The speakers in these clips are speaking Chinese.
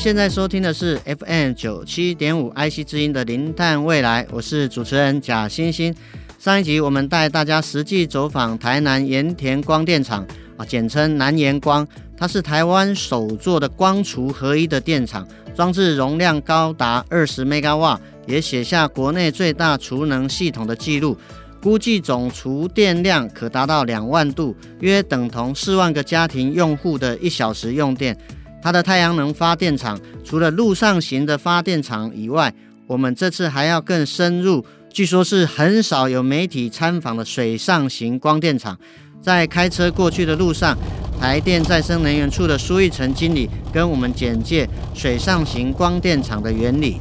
现在收听的是 FM 九七点五 IC 之音的零碳未来，我是主持人贾欣欣。上一集我们带大家实际走访台南盐田光电厂啊，简称南盐光，它是台湾首座的光储合一的电厂，装置容量高达二十 mega 瓦，也写下国内最大储能系统的记录，估计总储电量可达到两万度，约等同四万个家庭用户的一小时用电。它的太阳能发电厂除了陆上型的发电厂以外，我们这次还要更深入，据说是很少有媒体参访的水上型光电厂。在开车过去的路上，台电再生能源处的苏玉成经理跟我们简介水上型光电厂的原理。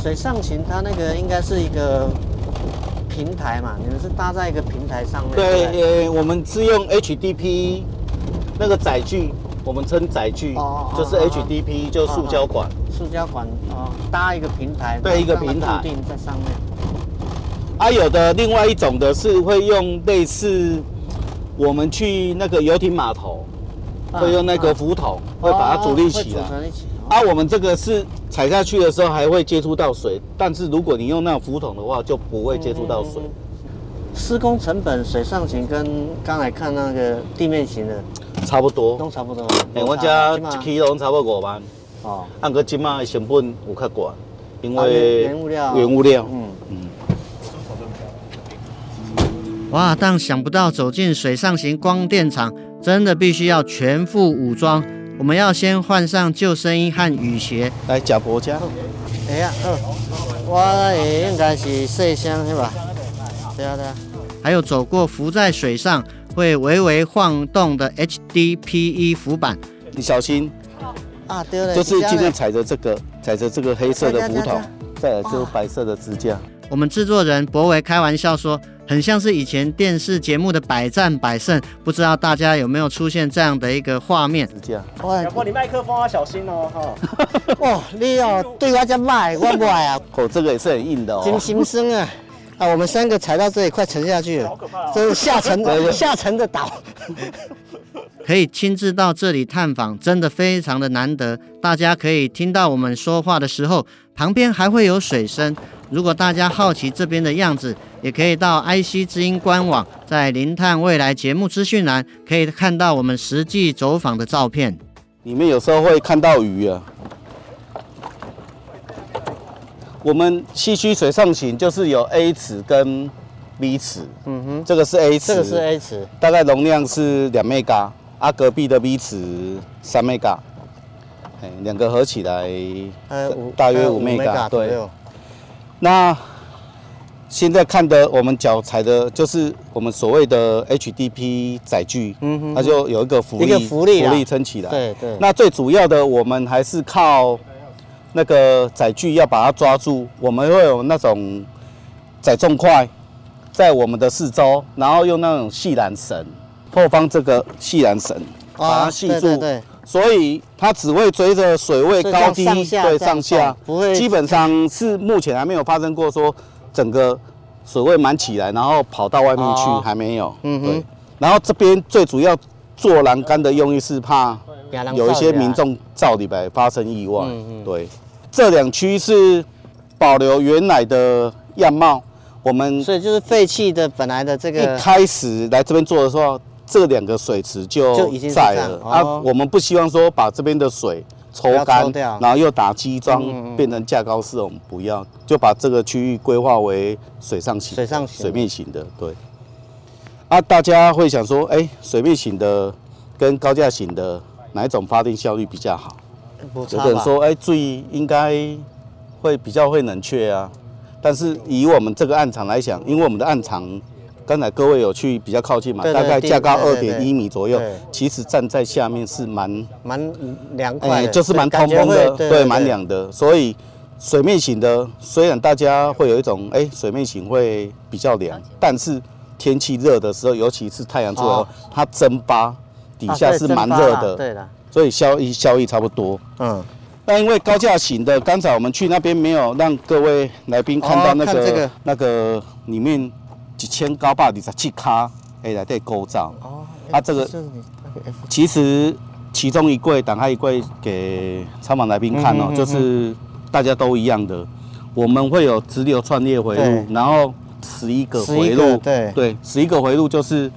水上型它那个应该是一个平台嘛？你们是搭在一个平台上面？对，呃，我们是用 HDP。那个载具，我们称载具，哦、就是 HDP，、哦、就是塑胶管。塑胶管哦，搭一个平台。对，一个平台。固定在上面。啊，有的另外一种的是会用类似我们去那个游艇码头，啊、会用那个浮筒，啊、会把它组立起来。啊，我们这个是踩下去的时候还会接触到水，但是如果你用那种浮筒的话，就不会接触到水。施、嗯、工成本，水上型跟刚才看那个地面型的。差不多，都差不多。哎，我家一期拢差不多五万。哦。按个今嘛成本有较高，因为原物料。原物料。嗯嗯。哇，但想不到走进水上型光电厂，真的必须要全副武装。我们要先换上救生衣和雨鞋。来，贾伯家。哎呀，嗯，我也应该是摄像是吧？对啊对啊。还有走过浮在水上。会微微晃动的 HDPE 浮板，你小心啊！对了，就是尽量踩着这个，踩着这个黑色的浮筒，再来就是白色的支架。我们制作人博维开玩笑说，很像是以前电视节目的百战百胜，不知道大家有没有出现这样的一个画面？支架。哇，小波，你麦克风要小心哦，哈。哦，你哦，对我这麦，我不爱啊。哦，这个也是很硬的哦。真心声啊。啊，我们三个踩到这里快沉下去了，好可怕！这是下沉 的下沉的岛。可以亲自到这里探访，真的非常的难得。大家可以听到我们说话的时候，旁边还会有水声。如果大家好奇这边的样子，也可以到 IC 之音官网，在零探未来节目资讯栏可以看到我们实际走访的照片。你们有时候会看到鱼啊。我们西区水上型就是有 A 池跟 B 池，嗯哼，这个是 A 池，这个是 A 池，大概容量是两 mega，啊，隔壁的 B 池三 mega，哎，两个合起来，呃，大约五 mega，对。那现在看的我们脚踩的就是我们所谓的 HDP 载具，嗯哼，它就有一个浮力，一个浮力，浮力撑起来，对对。那最主要的我们还是靠。那个载具要把它抓住，我们会有那种载重块在我们的四周，然后用那种细缆绳，后方这个细缆绳把它系住，对对对，所以它只会追着水位高低对上下，不会，基本上是目前还没有发生过说整个水位满起来，然后跑到外面去，还没有。嗯哼。然后这边最主要做栏杆的用意是怕有一些民众照里边发生意外，对。这两区是保留原来的样貌，我们所以就是废弃的本来的这个。一开始来这边做的时候，这两个水池就已经在了啊。我们不希望说把这边的水抽干，然后又打基桩变成架高式，我们不要，就把这个区域规划为水上型、水上型水面型的。对。啊，大家会想说，哎，水面型的跟高架型的哪一种发电效率比较好？有的人说，哎，注意应该会会比较会冷却啊。但是以我们这个暗场来讲，因为我们的暗场，刚才各位有去比较靠近嘛，大概架高二点一米左右对，其实站在下面是蛮，蛮凉快就是蛮通风的，对，蛮凉的。所以水面型的，虽然大家会有一种哎，水面型会比较凉，但是天气热的时候，尤其是太阳出来后，哦。它蒸发底下是蛮热的，对的，所以效益效益差不多。嗯，那因为高价型的，刚才我们去那边没有让各位来宾看到那个、那个里面几千高百二十七卡哎来对构造。哦，啊这个其实其中一柜打开一柜给参访来宾看哦、嗯嗯嗯嗯就是大家都一样的，我们会有直流串列回路，然后十一个回路，对。对，十一个回路就是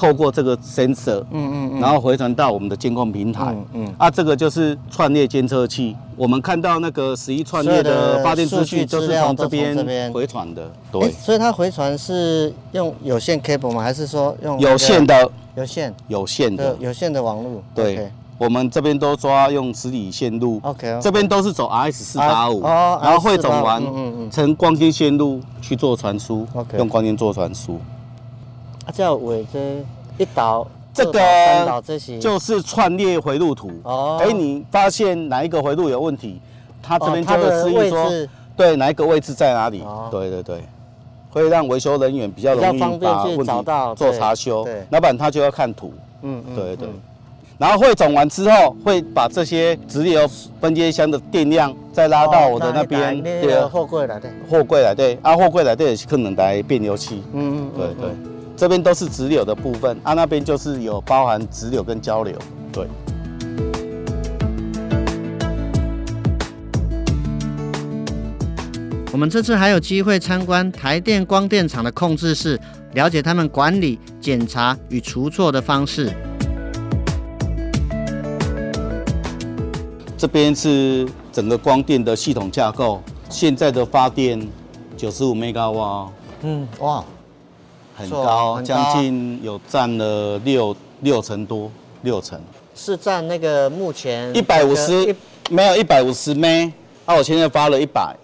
透过这个 sensor，嗯嗯嗯，然后回传到我们的监控平台。嗯嗯啊，这个就是串列监测器。我们看到那个十一串列的的发电资数据讯，就是从这从这边边回传的。哎对，所以它回传是用有线 cable 吗？还是说用有线的，有线有线的。有线的网路？对，我们这边都抓用十里线路。OK，这边都是走 RS 四八五，哦然后汇总完嗯嗯成光纤线路去做传输 OK 用光纤做传输。啊，这尾这一导这个就是串列回路图。哦哎，你发现哪一个回路有问题，它这边就会示意说。对，哪一个位置在哪里？哦对对对，会让维修人员比较容易把问题找到做查修对。要不然他就要看图。嗯嗯对对嗯。然后汇总完之后，会把这些直流分接箱的电量再拉到我的那边对货柜来的，货柜来对，啊货柜来对可能来变流器。嗯嗯对对，这边都是直流的部分，啊那边就是有包含直流跟交流。对。我们这次还有机会参观台电光电厂的控制室，了解他们管理、检查与除错的方式。这边是整个光电的系统架构，现在的发电九十五 mega 瓦，嗯，哇，很高，很高。将近有占了六六成多，六成，是占那个目前一百五十个没有一百五十 m 啊，我现在发了一百，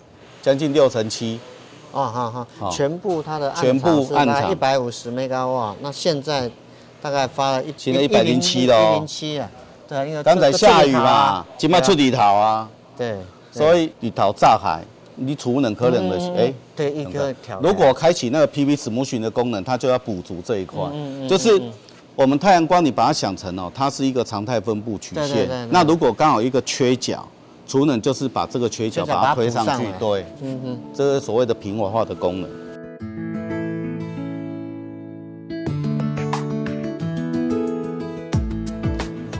将近六成七，哦，好好，好全部它的全部暗一百五十 mega 瓦，那现在大概发了一现在107了哦一零七啊，对啊，因为刚才下雨嘛，今麦出对啊里头啊，对，所以里头炸海，你储能可能的嗯哎。对一个条，如果开启那个 PV Smoothing 的功能，它就要补足这一块。嗯嗯嗯就是嗯嗯我们太阳光，你把它想成哦，它是一个常态分布曲线。对对对对那如果刚好一个缺角，储能就是把这个缺角把它推上去对，嗯嗯，这是所谓的平滑化的功能。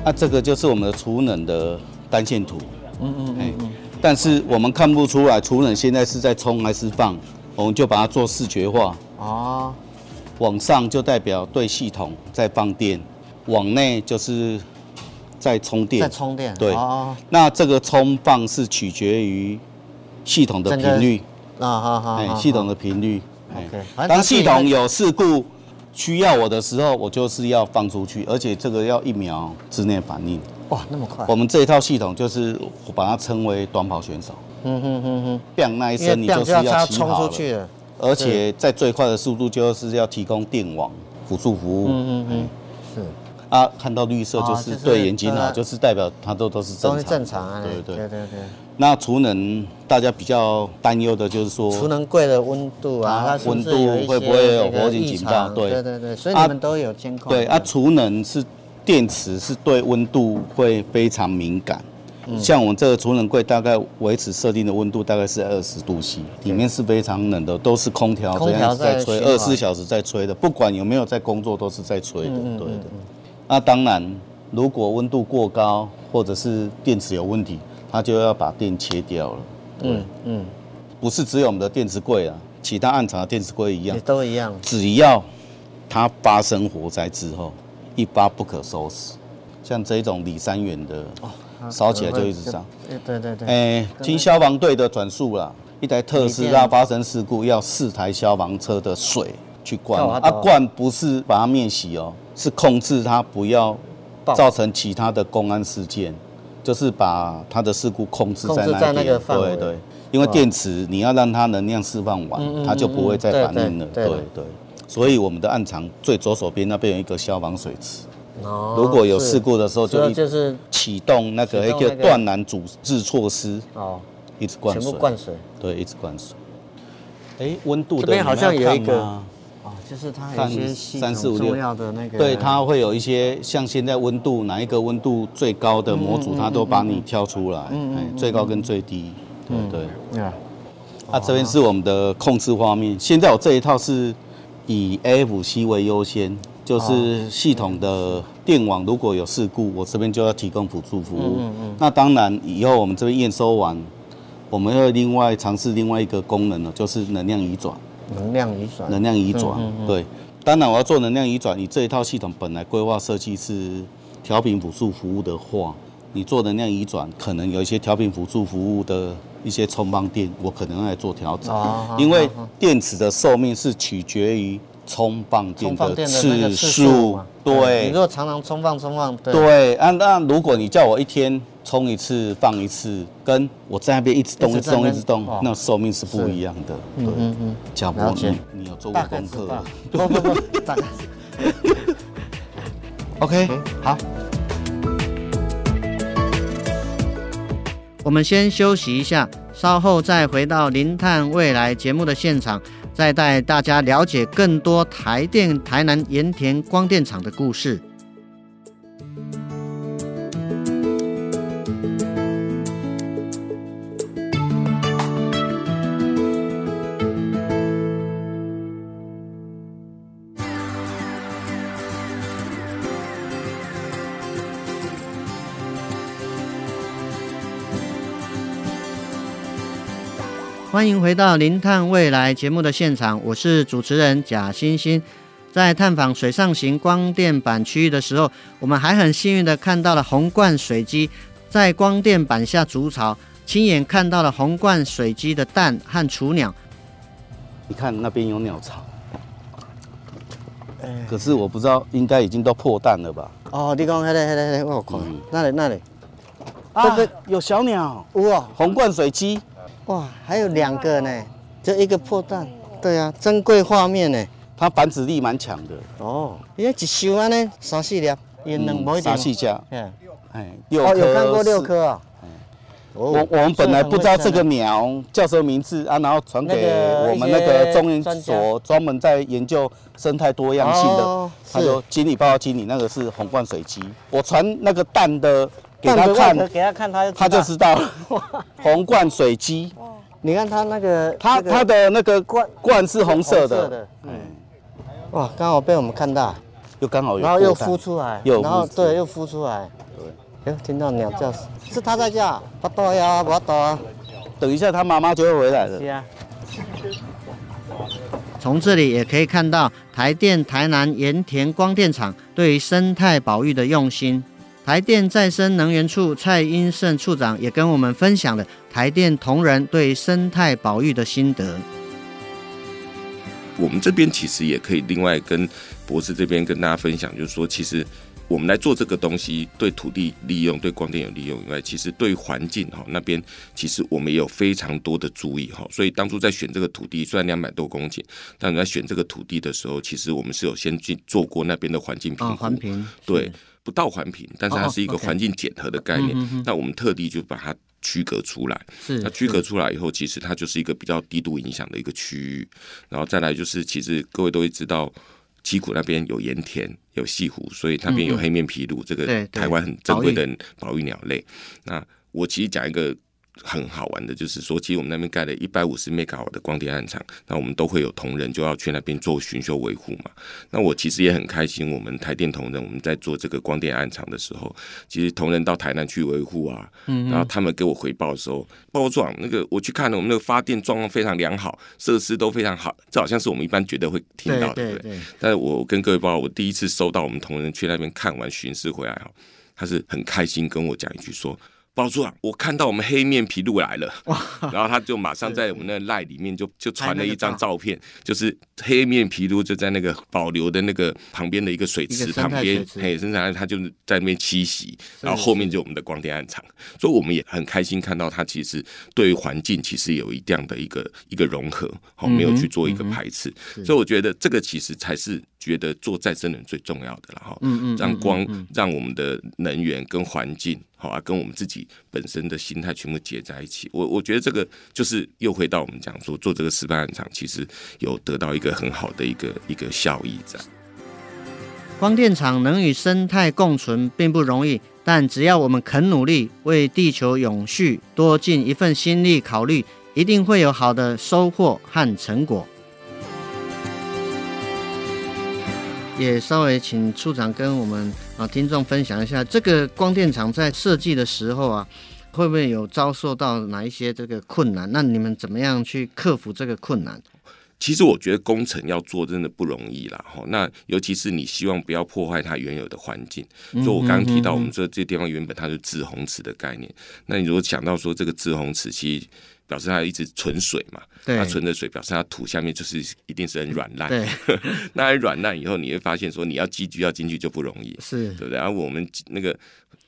那、这个就是我们的储能的单线图。嗯嗯哎，但是我们看不出来储能现在是在充还是放，我们就把它做视觉化。哦，往上就代表对系统在放电，往内就是在充电。在充电，对哦，那这个充放是取决于系统的频率，啊哈哈哎，系统的频率。哎 OK，当系统有事故需要我的时候，我就是要放出去，而且这个要一秒之内反应。哇那么快，我们这一套系统就是我把它称为短跑选手，嗯哼哼哼，，bang 那一声你就是要冲出去了，而且在最快的速度就是要提供电网辅助服务。嗯嗯嗯，是，啊，看到绿色就是对眼睛好，呃就是代表它都都是正常。的。都是正常啊，对对对。对那储能大家比较担忧的就是说，储能柜的温度啊，温度会不会有这个火警警报常对。对对对，所以啊你们都有监控。对啊，储能是电池是对温度会非常敏感。嗯像我们这个储冷柜大概维持设定的温度大概是二十度 C，里面是非常冷的，都是空调空调这样在吹，二十四小时在吹的，不管有没有在工作都是在吹的，嗯嗯对的嗯。那当然，如果温度过高或者是电池有问题，它就要把电切掉了。对，嗯嗯，不是只有我们的电池柜啊，其他暗藏的电池柜一样也，都一样。只要它发生火灾之后，一发不可收拾。像这种李三元的，烧起来就一直烧。对对对对。哎，听消防队的转述啦，一台特斯拉发生事故，要四台消防车的水去灌哦啊，灌不是把它灭洗哦，是控制它不要造成其他的公安事件。就是把它的事故控制在那那个范围。对对，因为电池你要让它能量释放完，它就不会再反应了。对对。所以我们的暗场最左手边那边有一个消防水池。哦。如果有事故的时候，就就是启动那个一个断缆阻滞措施。哦。一直灌水。全部灌水。对，一直灌水。哎，温度这边好像有一个。就是它有一些三四五六要的那个，对，它会有一些像现在温度哪一个温度最高的模组，它都把你挑出来，嗯最高跟最低，对对。啊，啊，这边是我们的控制画面。现在我这一套是以 AFC 为优先，就是系统的电网如果有事故，我这边就要提供辅助服务。那当然，以后我们这边验收完，我们会另外尝试另外一个功能呢，就是能量移转。能量移转，能量移转，对。当然，我要做能量移转，你这一套系统本来规划设计是调频辅助服务的话，你做能量移转，可能有一些调频辅助服务的一些充放电，我可能要来做调整。因为电池的寿命是取决于充放电的次数。对。你如果常常充放充放，对。啊，那如果你叫我一天。充一次放一次，跟我在那边一直动一直动一直动，那寿命是不一样的。对，嗯嗯，小博，你你有做过功课？不不不，大概。OK，好。我们先休息一下，稍后再回到《零碳未来》节目的现场，再带大家了解更多台电台南盐田光电厂的故事。欢迎回到《零碳未来》节目的现场，我是主持人贾欣欣。在探访水上型光电板区域的时候，我们还很幸运的看到了红冠水鸡在光电板下筑巢，亲眼看到了红冠水鸡的蛋和雏鸟。你看那边有鸟巢，可是我不知道，应该已经都破蛋了吧？哦，你讲，那里，那里，我看，那里，那里，啊，有小鸟，哇，红冠水鸡。哇，还有两个呢，这一个破蛋，对啊，珍贵画面呢。它繁殖力蛮强的哦。因为一箱安呢，三四粒，也能摸一点。三四家，哎，六颗。有看过六颗啊？我我们本来不知道这个鸟叫什么名字啊，然后传给我们那个中研所专门在研究生态多样性的，他说经理报告经理，那个是红冠水鸡。我传那个蛋的。给他看，给他看，他他就知道 红冠水鸡。你看他那个，他他的那个冠冠是红色的。嗯。哇，刚好被我们看到，又刚好有，然后又孵出来，然后对，又孵出来。对。哎，听到鸟叫，是他在叫。不多呀，不多啊。等一下，他妈妈就会回来的。是啊。从这里也可以看到台电台南盐田光电厂对于生态保育的用心。台电再生能源处蔡英胜处长也跟我们分享了台电同仁对生态保育的心得。我们这边其实也可以另外跟博士这边跟大家分享，就是说，其实我们来做这个东西，对土地利用、对光电有利用以外，其实对环境哈那边，其实我们也有非常多的注意哈。所以当初在选这个土地，虽然两百多公顷，但在选这个土地的时候，其实我们是有先去做过那边的环境评估，环评对。不到环评，但是它是一个环境检核的概念。那我们特地就把它区隔出来。是，那区隔出来以后，其实它就是一个比较低度影响的一个区域。然后再来就是，其实各位都会知道，七股那边有盐田、有西湖，所以那边有黑面琵鹭，这个台湾很珍贵的保育鸟类。那我其实讲一个。很好玩的，就是说，其实我们那边盖了一百五十 MW 的光电暗场，那我们都会有同仁就要去那边做巡修维护嘛。那我其实也很开心，我们台电同仁我们在做这个光电暗场的时候，其实同仁到台南去维护啊，嗯然后他们给我回报的时候，包装那个我去看了，我们那个发电状况非常良好，设施都非常好，这好像是我们一般觉得会听到的，对不对？但是我跟各位报告，我第一次收到我们同仁去那边看完巡视回来哈，他是很开心跟我讲一句说。包主啊，我看到我们黑面琵鹭来了，然后他就马上在我们那赖里面就 就传了一张照。片，就是黑面琵鹭就在那个保留的那个旁边的一个水池旁边，嘿，生产它就在那边栖息，然后后面就我们的光电暗场，所以我们也很开心看到它其实对于环境其实有一定的一个一个融合，好，没有去做一个排斥，所以我觉得这个其实才是觉得做再生能最重要的了哈，让光让我们的能源跟环境。好啊，跟我们自己本身的心态全部结在一起。我我觉得这个就是又回到我们讲说做这个示范案场，其实有得到一个很好的一个一个效益在。光电厂能与生态共存并不容易，但只要我们肯努力，为地球永续多尽一份心力考虑，一定会有好的收获和成果。也稍微请处长跟我们啊听众分享一下，这个光电厂在设计的时候啊，会不会有遭受到哪一些这个困难？那你们怎么样去克服这个困难？其实我觉得工程要做真的不容易啦，哈。那尤其是你希望不要破坏它原有的环境。所以我刚刚提到，我们说这地方原本它是自洪池的概念。那你如果想到说这个自洪池，其实表示它一直存水嘛，它存的水表示它土下面就是一定是很软烂。对，那很软烂以后，你会发现说你要寄居要进去就不容易，是对不对？然后我们那个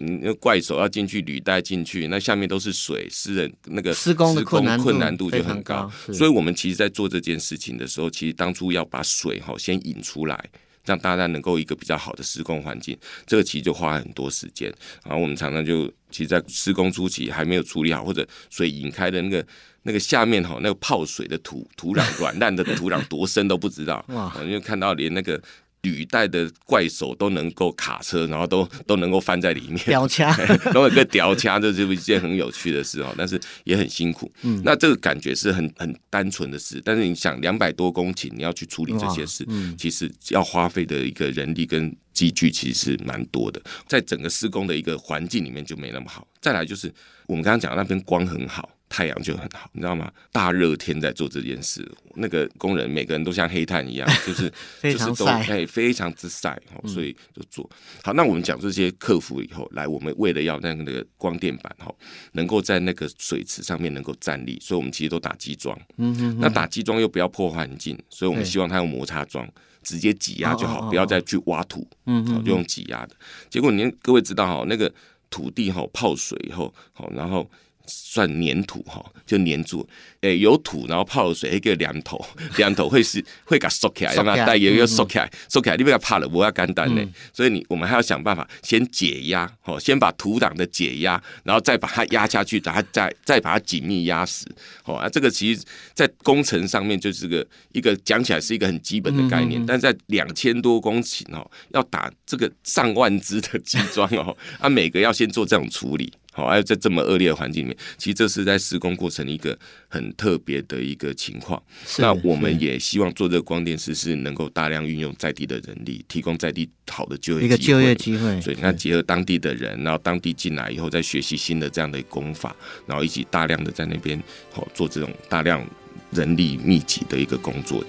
嗯，那怪手要进去履带进去，那下面都是水，施人那个施工困难困难度就很高。所以我们其实，在做这件事情的时候，其实当初要把水哈先引出来。让大家能够一个比较好的施工环境，这个其实就花很多时间。然后我们常常就，其实，在施工初期还没有处理好，或者水引开的那个那个下面哈，那个泡水的土土壤软烂的土壤多深都不知道，哇！因为看到连那个。履带的怪手都能够卡车，然后都 都能够翻在里面，吊掐，都有个吊掐，这就是一件很有趣的事哦。但是也很辛苦。嗯，那这个感觉是很很单纯的事，但是你想，两百多公顷，你要去处理这些事，嗯，其实要花费的一个人力跟机具其实是蛮多的，在整个施工的一个环境里面就没那么好。再来就是我们刚刚讲的那边光很好。太阳就很好，你知道吗？大热天在做这件事，那个工人每个人都像黑炭一样，就是就是都哎非常之晒，所以就做好。那我们讲这些克服以后，来我们为了要让那个光电板哈能够在那个水池上面能够站立，所以我们其实都打基桩。嗯嗯。那打基桩又不要破环境，所以我们希望它用摩擦桩，直接挤压就好，不要再去挖土。嗯嗯。就用挤压的。结果您各位知道哈，那个土地哈泡水以后，好然后。算粘土哈，就粘住。诶、欸，有土，然后泡了水，一个两头，两头会是会给它缩起来，让它带油又缩起来，缩起来，你不要怕了，不要干单嘞。所以你我们还要想办法先解压，哦，先把土壤的解压，然后再把它压下去，然后再再把它紧密压实。哦，啊，这个其实，在工程上面就是个一个讲起来是一个很基本的概念，但在两千多公顷哦，要打这个上万只的 基桩哦，啊，每个要先做这种处理。好，还有在这么恶劣的环境里面，其实这是在施工过程一个很特别的一个情况。那我们也希望做这个光电师是能够大量运用在地的人力，提供在地好的就业一个就业机会。所以你看，结合当地的人，然后当地进来以后再学习新的这样的工法，然后一起大量的在那边好做这种大量人力密集的一个工作。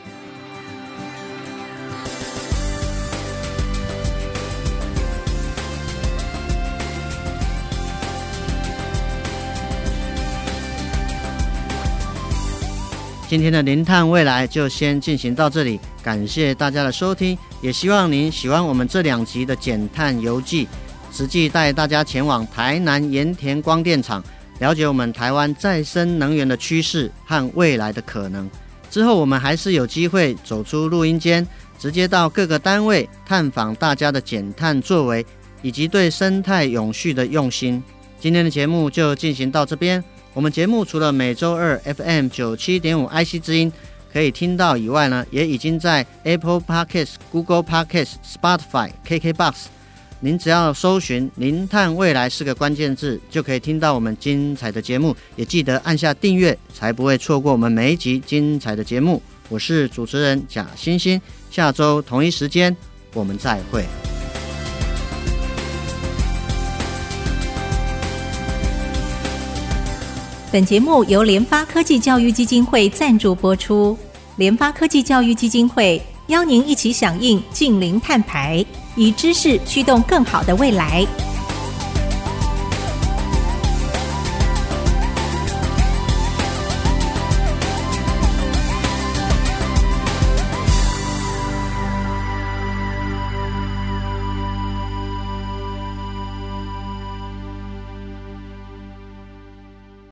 今天的零碳未来就先进行到这里，感谢大家的收听，也希望您喜欢我们这两集的减碳游记，实际带大家前往台南盐田光电厂，了解我们台湾再生能源的趋势和未来的可能。之后我们还是有机会走出录音间，直接到各个单位探访大家的减碳作为，以及对生态永续的用心。今天的节目就进行到这边。我们节目除了每周二 FM 九七点五 IC 之音可以听到以外呢，也已经在 Apple Podcasts、Google Podcasts、Spotify、KKBox，您只要搜寻“零碳未来”四个关键字，就可以听到我们精彩的节目。也记得按下订阅，才不会错过我们每一集精彩的节目。我是主持人贾欣欣，下周同一时间我们再会。本节目由联发科技教育基金会赞助播出。联发科技教育基金会邀您一起响应近零碳排，以知识驱动更好的未来。